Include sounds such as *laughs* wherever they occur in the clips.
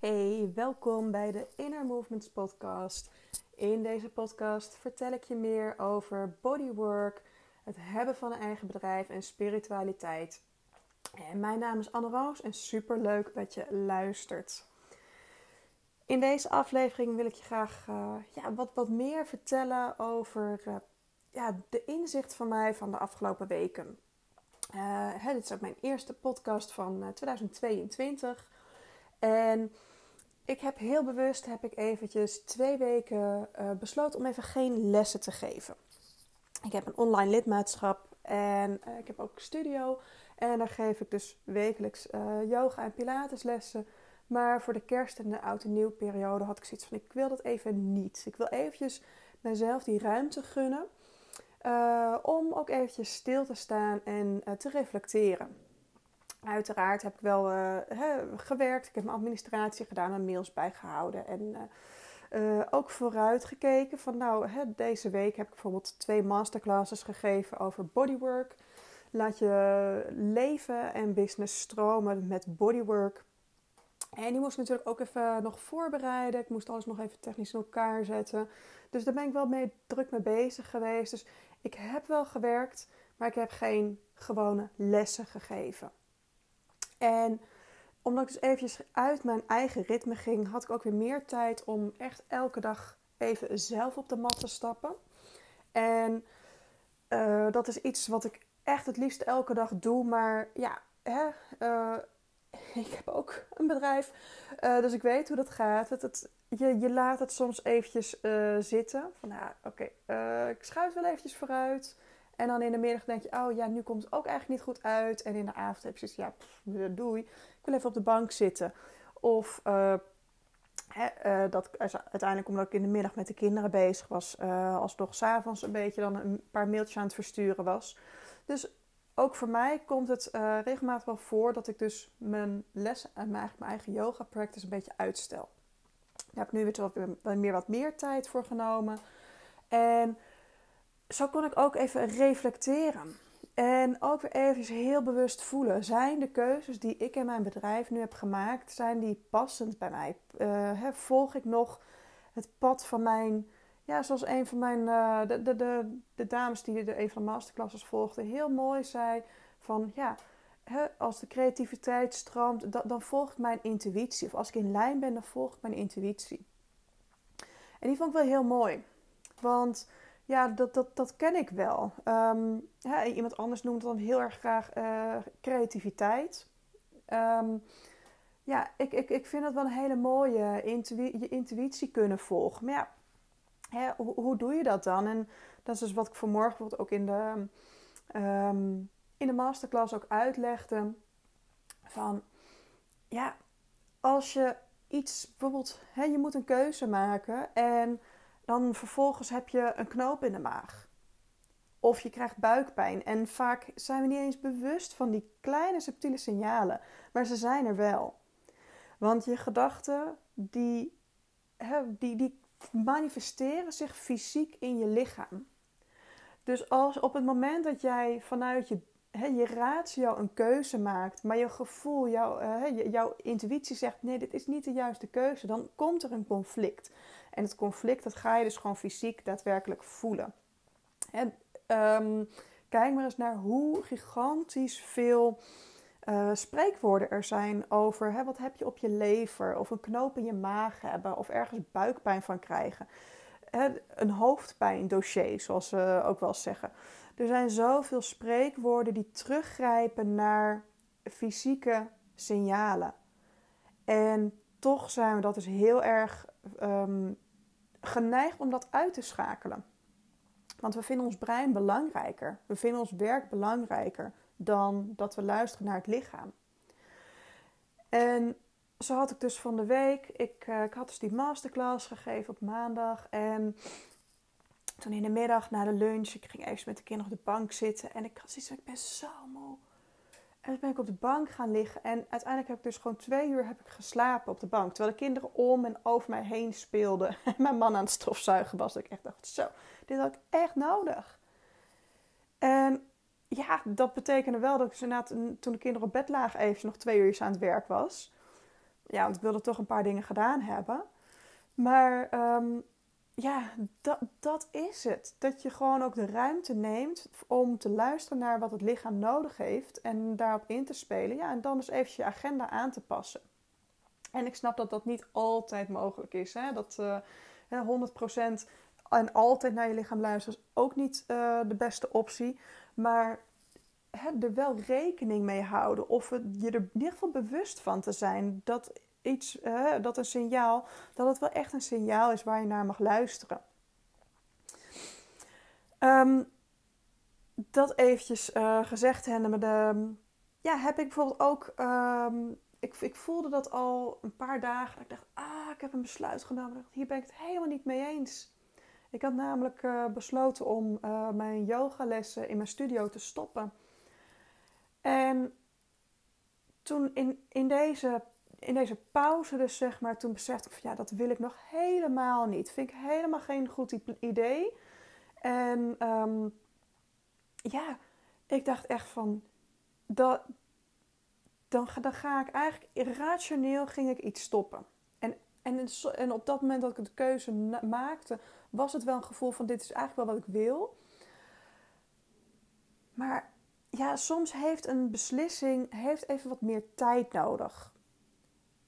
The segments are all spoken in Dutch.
Hey, welkom bij de Inner Movements podcast. In deze podcast vertel ik je meer over bodywork, het hebben van een eigen bedrijf en spiritualiteit. En mijn naam is Anne Roos en super leuk dat je luistert. In deze aflevering wil ik je graag uh, ja, wat, wat meer vertellen over uh, ja, de inzicht van mij van de afgelopen weken. Uh, dit is ook mijn eerste podcast van 2022. En ik heb heel bewust heb ik eventjes twee weken uh, besloten om even geen lessen te geven. Ik heb een online lidmaatschap en uh, ik heb ook studio. En daar geef ik dus wekelijks uh, yoga en pilateslessen. Maar voor de kerst en de oud en nieuw periode had ik zoiets van ik wil dat even niet. Ik wil eventjes mezelf die ruimte gunnen. om ook eventjes stil te staan en te reflecteren. Uiteraard heb ik wel uh, gewerkt. Ik heb mijn administratie gedaan, mijn mails bijgehouden. En uh, uh, ook vooruit gekeken. Van nou, deze week heb ik bijvoorbeeld twee masterclasses gegeven over bodywork. Laat je leven en business stromen met bodywork. En die moest ik natuurlijk ook even nog voorbereiden. Ik moest alles nog even technisch in elkaar zetten. Dus daar ben ik wel mee, druk mee bezig geweest. Dus ik heb wel gewerkt, maar ik heb geen gewone lessen gegeven. En omdat ik dus eventjes uit mijn eigen ritme ging, had ik ook weer meer tijd om echt elke dag even zelf op de mat te stappen. En uh, dat is iets wat ik echt het liefst elke dag doe. Maar ja, hè, uh, *laughs* ik heb ook een bedrijf, uh, dus ik weet hoe dat gaat. Het, het, je, je laat het soms eventjes zitten. Van ja, oké, okay, ik schuif wel eventjes vooruit. En dan in de middag denk je, oh ja, nu komt het ook eigenlijk niet goed uit. En in de avond heb je zoiets, ja, pff, doei. Ik wil even op de bank zitten. Of hè, uh, dat uiteindelijk omdat ik in de middag met de kinderen bezig was, uh, alsnog s'avonds een beetje dan een paar mailtjes aan het versturen was. Dus ook voor mij komt het regelmatig wel voor dat ik dus mijn les en mijn, mijn eigen yoga practice een beetje uitstel. Daar heb ik nu weer wat, meer, wat meer tijd voor genomen. En zo kon ik ook even reflecteren. En ook weer even heel bewust voelen. Zijn de keuzes die ik in mijn bedrijf nu heb gemaakt, zijn die passend bij mij? Uh, volg ik nog het pad van mijn... Ja, zoals een van mijn... Uh, de, de, de, dames die de, een van de masterclasses volgden heel mooi zei. Van ja, als de creativiteit stroomt, dan, dan volg ik mijn intuïtie. Of als ik in lijn ben, dan volg ik mijn intuïtie. En die vond ik wel heel mooi. Want ja, dat, dat, dat ken ik wel. Ja, iemand anders noemt dan heel erg graag uh, creativiteit. Um, ja, ik, ik, ik vind het wel een hele mooie je intuïtie kunnen volgen. Maar ja, hè, hoe, hoe, doe je dat dan? En dat is dus wat ik vanmorgen bijvoorbeeld ook in de, um, in de masterclass ook uitlegde. Van ja, als je iets bijvoorbeeld, hè, je moet een keuze maken en dan vervolgens heb je een knoop in de maag. Of je krijgt buikpijn. En vaak zijn we niet eens bewust van die kleine subtiele signalen. Maar ze zijn er wel. Want je gedachten, die, die, die manifesteren zich fysiek in je lichaam. Dus als op het moment dat jij vanuit je, hè, je ratio een keuze maakt, maar je gevoel, jouw, jouw intuïtie zegt: nee, dit is niet de juiste keuze, dan komt er een conflict. En het conflict, dat ga je dus gewoon fysiek daadwerkelijk voelen. En um, kijk maar eens naar hoe gigantisch veel uh, spreekwoorden er zijn over hè, wat heb je op je lever, of een knoop in je maag hebben, of ergens buikpijn van krijgen. Hè, een hoofdpijndossier, zoals ze ook wel zeggen. Er zijn zoveel spreekwoorden die teruggrijpen naar fysieke signalen. En toch zijn we dat dus heel erg um, geneigd om dat uit te schakelen. Want we vinden ons brein belangrijker. We vinden ons werk belangrijker dan dat we luisteren naar het lichaam. En zo had ik dus van de week, ik, uh, ik had dus die masterclass gegeven op maandag. En toen in de middag na de lunch, ik ging even met de kinderen op de bank zitten. En ik had zoiets ik ben zo moe. En toen ben ik op de bank gaan liggen. En uiteindelijk heb ik dus gewoon twee uur heb ik geslapen op de bank. Terwijl de kinderen om en over mij heen speelden. *laughs* En mijn man aan het stofzuigen was. Dat ik echt dacht, zo, dit had ik echt nodig. En ja, dat betekende wel dat ik inderdaad, toen de kinderen op bed lagen, even nog twee uur aan het werk was. ja, want ik wilde toch een paar dingen gedaan hebben. Maar ehm, ja, dat, dat is het. Dat je gewoon ook de ruimte neemt om te luisteren naar wat het lichaam nodig heeft en daarop in te spelen. Ja, en dan dus eventjes je agenda aan te passen. En ik snap dat dat niet altijd mogelijk is. Hè? Dat uh, eh, 100% en altijd naar je lichaam luisteren is ook niet uh, de beste optie. Maar hè, er wel rekening mee houden. Of je er in ieder geval bewust van te zijn dat iets, dat een signaal, dat het wel echt een signaal is waar je naar mag luisteren. Um, dat eventjes uh, gezegd hebben. De, ja, heb ik bijvoorbeeld ook. Um, ik, ik voelde dat al een paar dagen. ik dacht, ah, ik heb een besluit genomen. Hier ben ik het helemaal niet mee eens. Ik had namelijk uh, besloten om uh, mijn yogalessen in mijn studio te stoppen. En toen in, in, deze, in deze pauze dus zeg maar, toen besefte ik van ja, dat wil ik nog helemaal niet. Vind ik helemaal geen goed idee. En um, ja, ik dacht echt van, dat, dan, dan ga ik eigenlijk irrationeel ging ik iets stoppen. En, en, en op dat moment dat ik de keuze maakte, was het wel een gevoel van dit is eigenlijk wel wat ik wil. Maar ja, soms heeft een beslissing heeft even wat meer tijd nodig.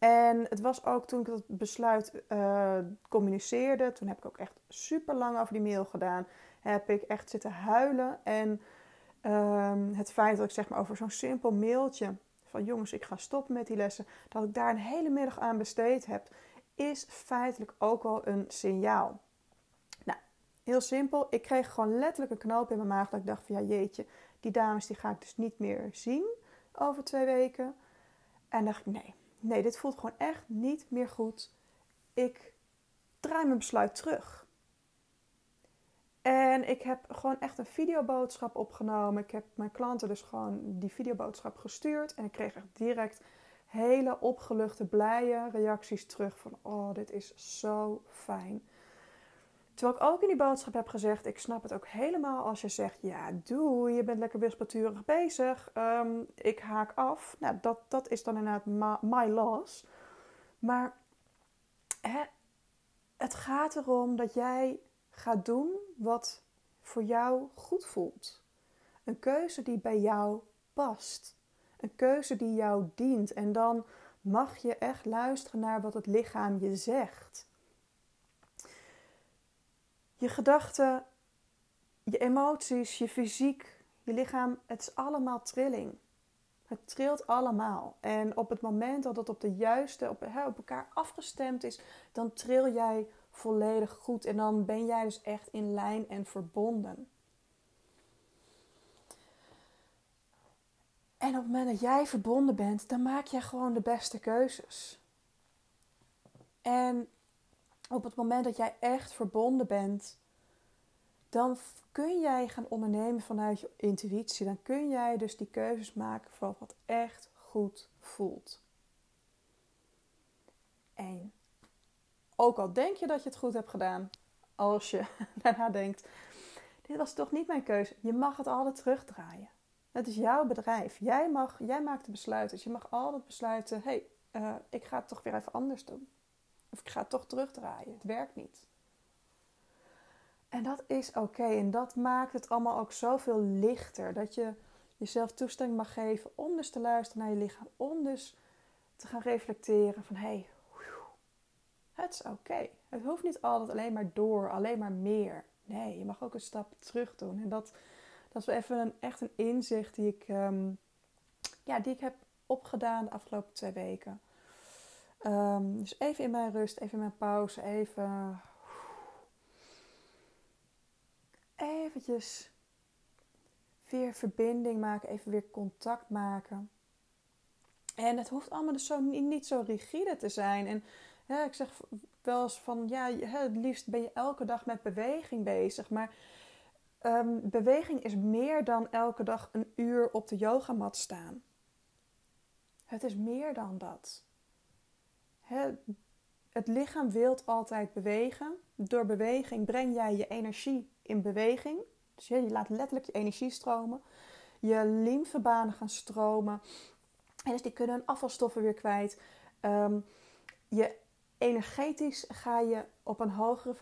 En het was ook toen ik dat besluit uh, communiceerde, toen heb ik ook echt super lang over die mail gedaan. Heb ik echt zitten huilen. En um, het feit dat ik zeg maar over zo'n simpel mailtje van jongens, ik ga stoppen met die lessen, dat ik daar een hele middag aan besteed heb, is feitelijk ook wel een signaal. Nou, heel simpel. Ik kreeg gewoon letterlijk een knoop in mijn maag dat ik dacht van ja jeetje, die dames die ga ik dus niet meer zien over twee weken. En dacht ik nee, nee, dit voelt gewoon echt niet meer goed. Ik draai mijn besluit terug. En ik heb gewoon echt een videoboodschap opgenomen. Ik heb mijn klanten dus gewoon die videoboodschap gestuurd. En ik kreeg echt direct hele opgeluchte, blije reacties terug van... Oh, dit is zo fijn. Terwijl ik ook in die boodschap heb gezegd... Ik snap het ook helemaal als je zegt... Ja, doe, je bent lekker wispelturig bezig. Um, ik haak af. Nou, dat, dat is dan inderdaad my, my loss. Maar hè, het gaat erom dat jij Ga doen wat voor jou goed voelt. Een keuze die bij jou past. Een keuze die jou dient. En dan mag je echt luisteren naar wat het lichaam je zegt. Je gedachten, je emoties, je fysiek, je lichaam, het is allemaal trilling. Het trilt allemaal. En op het moment dat het op de juiste, op, op elkaar afgestemd is, dan tril jij volledig goed. En dan ben jij dus echt in lijn en verbonden. En op het moment dat jij verbonden bent, dan maak jij gewoon de beste keuzes. En op het moment dat jij echt verbonden bent, dan kun jij gaan ondernemen vanuit je intuïtie. Dan kun jij dus die keuzes maken voor wat echt goed voelt. En ook al denk je dat je het goed hebt gedaan, als je *laughs* daarna denkt: dit was toch niet mijn keuze. Je mag het altijd terugdraaien. Het is jouw bedrijf. Jij, mag, jij maakt de besluiten. Dus je mag altijd besluiten: hé, hey, uh, ik ga het toch weer even anders doen. Of ik ga het toch terugdraaien. Het werkt niet. En dat is oké. En dat maakt het allemaal ook zoveel lichter. Dat je jezelf toestemming mag geven om dus te luisteren naar je lichaam. Om dus te gaan reflecteren van hé, hey, het is oké. Het hoeft niet altijd alleen maar door, alleen maar meer. Nee, je mag ook een stap terug doen. En dat, dat is wel even een, echt een inzicht die ik, um, ja, die ik heb opgedaan de afgelopen twee weken. Um, dus even in mijn rust, even in mijn pauze, even. Eventjes weer verbinding maken, even weer contact maken. En het hoeft allemaal dus zo, niet zo rigide te zijn. En ik zeg wel eens van ja, het liefst ben je elke dag met beweging bezig. Maar ehm, beweging is meer dan elke dag een uur op de yogamat staan. Het is meer dan dat. Het lichaam wil altijd bewegen. Door beweging breng jij je energie in beweging. Dus je laat letterlijk je energie stromen. Je lymfebanen gaan stromen. En dus die kunnen hun afvalstoffen weer kwijt. Ehm, je energetisch ga je op een hogere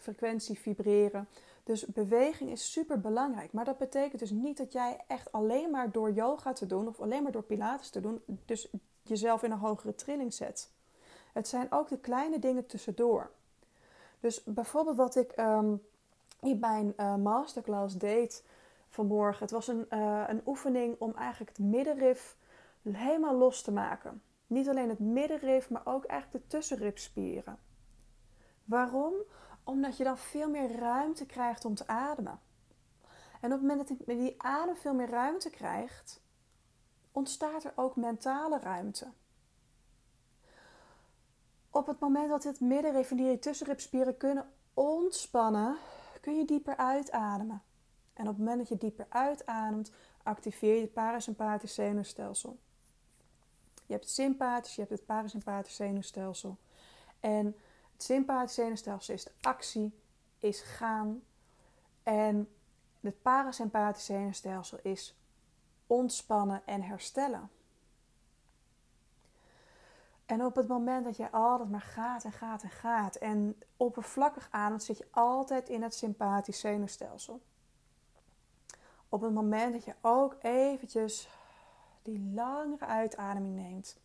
frequentie vibreren. Dus beweging is super belangrijk. Maar dat betekent dus niet dat jij echt alleen maar door yoga te doen of alleen maar door pilates te doen, dus jezelf in een hogere trilling zet. Het zijn ook de kleine dingen tussendoor. Dus bijvoorbeeld wat ik um, in mijn uh, masterclass deed vanmorgen. Het was een, uh, een oefening om eigenlijk het middenrif helemaal los te maken. Niet alleen het middenrif, maar ook eigenlijk de tussenribspieren. Waarom? Omdat je dan veel meer ruimte krijgt om te ademen. En op het moment dat die adem veel meer ruimte krijgt, ontstaat er ook mentale ruimte. Op het moment dat het middenrif en die tussenribspieren kunnen ontspannen, kun je dieper uitademen. En op het moment dat je dieper uitademt, activeer je het parasympathisch zenuwstelsel. Je hebt het sympathisch, je hebt het parasympathisch zenuwstelsel. En het sympathisch zenuwstelsel is de actie, is gaan. En het parasympathisch zenuwstelsel is ontspannen en herstellen. En op het moment dat je altijd maar gaat en gaat en gaat en oppervlakkig ademt, zit je altijd in het sympathisch zenuwstelsel. Op het moment dat je ook eventjes die langere uitademing neemt,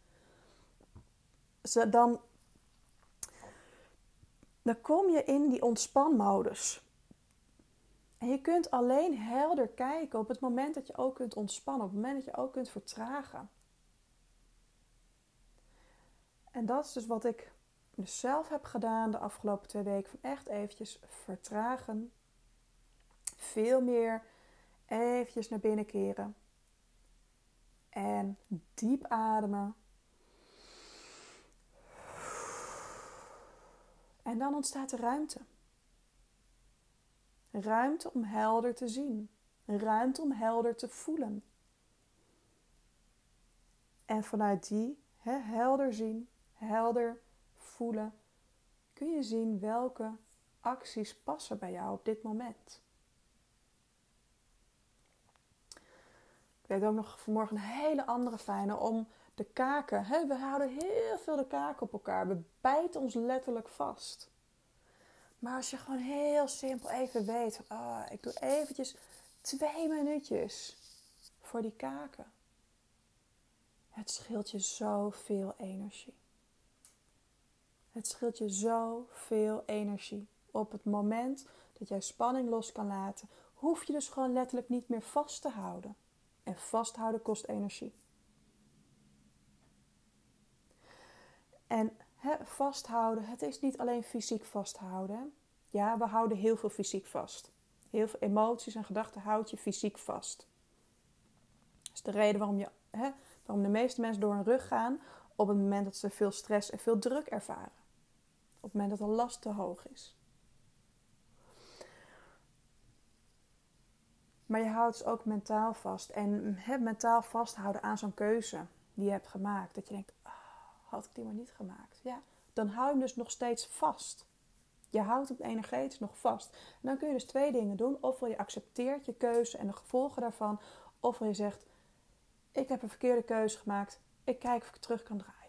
dan, dan kom je in die ontspanmodus. En je kunt alleen helder kijken op het moment dat je ook kunt ontspannen, op het moment dat je ook kunt vertragen. En dat is dus wat ik dus zelf heb gedaan de afgelopen twee weken. Van echt eventjes vertragen. Veel meer eventjes naar binnen keren. En diep ademen. En dan ontstaat er ruimte. Ruimte om helder te zien. Ruimte om helder te voelen. En vanuit die he, helder zien, helder voelen, kun je zien welke acties passen bij jou op dit moment. Ik weet ook nog vanmorgen een hele andere fijne om de kaken. Hè? We houden heel veel de kaken op elkaar. We bijten ons letterlijk vast. Maar als je gewoon heel simpel even weet, oh, ik doe eventjes twee minuutjes voor die kaken. Het scheelt je zoveel energie. Het scheelt je zoveel energie. Op het moment dat jij spanning los kan laten, hoef je dus gewoon letterlijk niet meer vast te houden. En vasthouden kost energie. En vasthouden, het is niet alleen fysiek vasthouden. Ja, we houden heel veel fysiek vast. Heel veel emoties en gedachten houd je fysiek vast. Dat is de reden waarom, je, waarom de meeste mensen door hun rug gaan op het moment dat ze veel stress en veel druk ervaren. Op het moment dat de last te hoog is. Maar je houdt dus ook mentaal vast. En het mentaal vasthouden aan zo'n keuze die je hebt gemaakt. Dat je denkt, oh, had ik die maar niet gemaakt. Ja, dan hou je hem dus nog steeds vast. Je houdt het energetisch nog vast. En dan kun je dus twee dingen doen. Ofwel je accepteert je keuze en de gevolgen daarvan. Ofwel je zegt, ik heb een verkeerde keuze gemaakt. Ik kijk of ik terug kan draaien.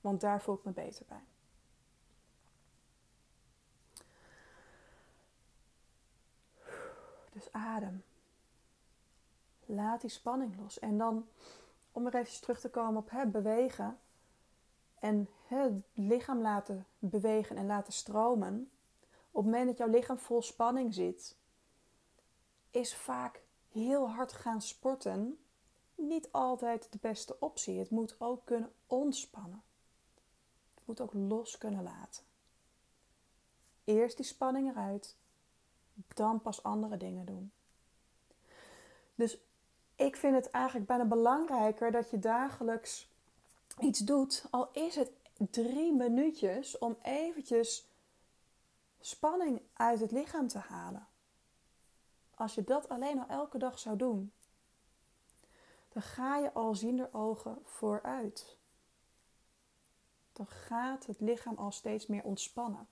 Want daar voel ik me beter bij. Dus adem. Laat die spanning los. En dan, om er even terug te komen op hè, bewegen. En het lichaam laten bewegen en laten stromen. Op het moment dat jouw lichaam vol spanning zit, is vaak heel hard gaan sporten niet altijd de beste optie. Het moet ook kunnen ontspannen. Moet ook los kunnen laten. Eerst die spanning eruit, dan pas andere dingen doen. Dus ik vind het eigenlijk bijna belangrijker dat je dagelijks iets doet, al is het drie minuutjes, om eventjes spanning uit het lichaam te halen. Als je dat alleen al elke dag zou doen, dan ga je al ziender ogen vooruit. Dan gaat het lichaam al steeds meer ontspannen.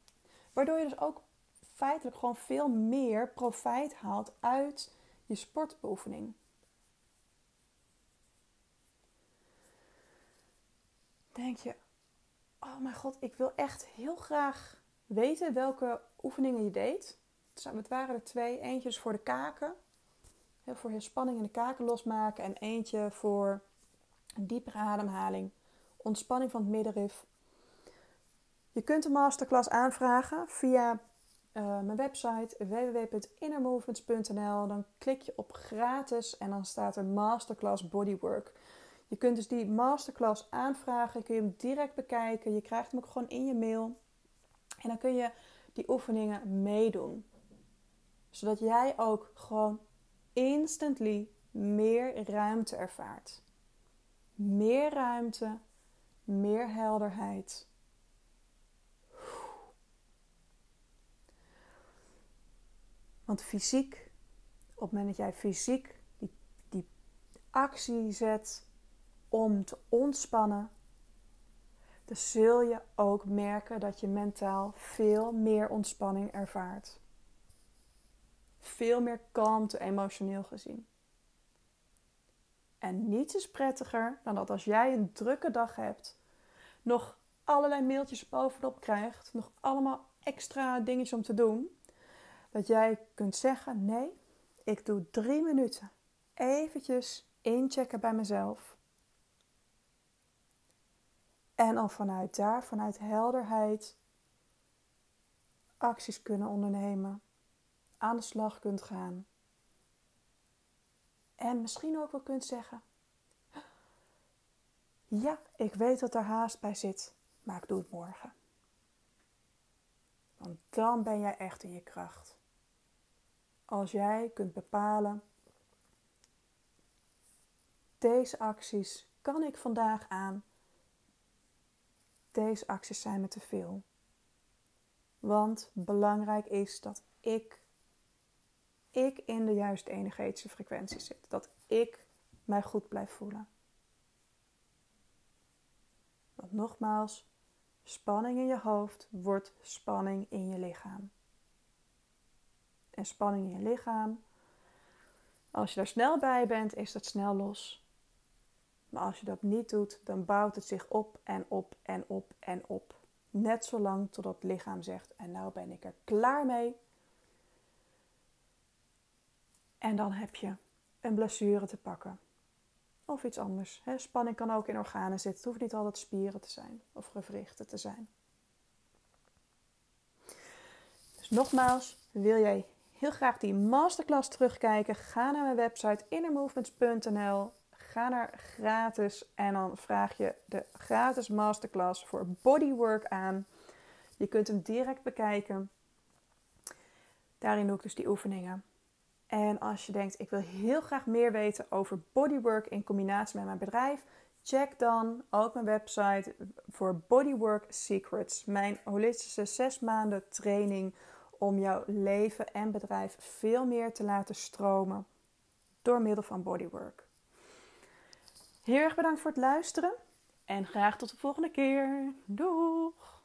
Waardoor je dus ook feitelijk gewoon veel meer profijt haalt uit je sportbeoefening. denk je: Oh mijn god, ik wil echt heel graag weten welke oefeningen je deed. Het waren er twee: eentje is voor de kaken, voor je spanning in de kaken losmaken, en eentje voor diepere ademhaling, ontspanning van het middenrif. Je kunt de masterclass aanvragen via uh, mijn website www.innermovements.nl. Dan klik je op gratis en dan staat er Masterclass Bodywork. Je kunt dus die masterclass aanvragen, kun je hem direct bekijken. Je krijgt hem ook gewoon in je mail. En dan kun je die oefeningen meedoen. Zodat jij ook gewoon instantly meer ruimte ervaart. Meer ruimte, meer helderheid Want fysiek, op het moment dat jij fysiek die, die actie zet om te ontspannen, dan zul je ook merken dat je mentaal veel meer ontspanning ervaart. Veel meer kalmte emotioneel gezien. En niets is prettiger dan dat als jij een drukke dag hebt, nog allerlei mailtjes bovenop krijgt, nog allemaal extra dingetjes om te doen, dat jij kunt zeggen: nee, ik doe drie minuten. Eventjes inchecken bij mezelf. En al vanuit daar, vanuit helderheid, acties kunnen ondernemen. Aan de slag kunt gaan. En misschien ook wel kunt zeggen: Ja, ik weet dat er haast bij zit, maar ik doe het morgen. Want dan ben jij echt in je kracht als jij kunt bepalen, deze acties kan ik vandaag aan, deze acties zijn me te veel. Want belangrijk is dat ik, ik in de juiste energetische frequentie zit. Dat ik mij goed blijf voelen. Want nogmaals, spanning in je hoofd wordt spanning in je lichaam en spanning in je lichaam. Als je daar snel bij bent, is dat snel los. Maar als je dat niet doet, dan bouwt het zich op en op en op en op. Net zolang totdat het lichaam zegt: En nou ben ik er klaar mee. En dan heb je een blessure te pakken. Of iets anders. Spanning kan ook in organen zitten. Het hoeft niet altijd spieren te zijn of gewrichten te zijn. Dus nogmaals, wil jij heel graag die masterclass terugkijken, ga naar mijn website innermovements.nl. Ga naar gratis en dan vraag je de gratis masterclass voor bodywork aan. Je kunt hem direct bekijken. Daarin doe ik dus die oefeningen. En als je denkt, ik wil heel graag meer weten over bodywork in combinatie met mijn bedrijf, check dan ook mijn website voor Bodywork Secrets, mijn holistische zes maanden training om jouw leven en bedrijf veel meer te laten stromen door middel van bodywork. Heel erg bedankt voor het luisteren en graag tot de volgende keer. Doeg!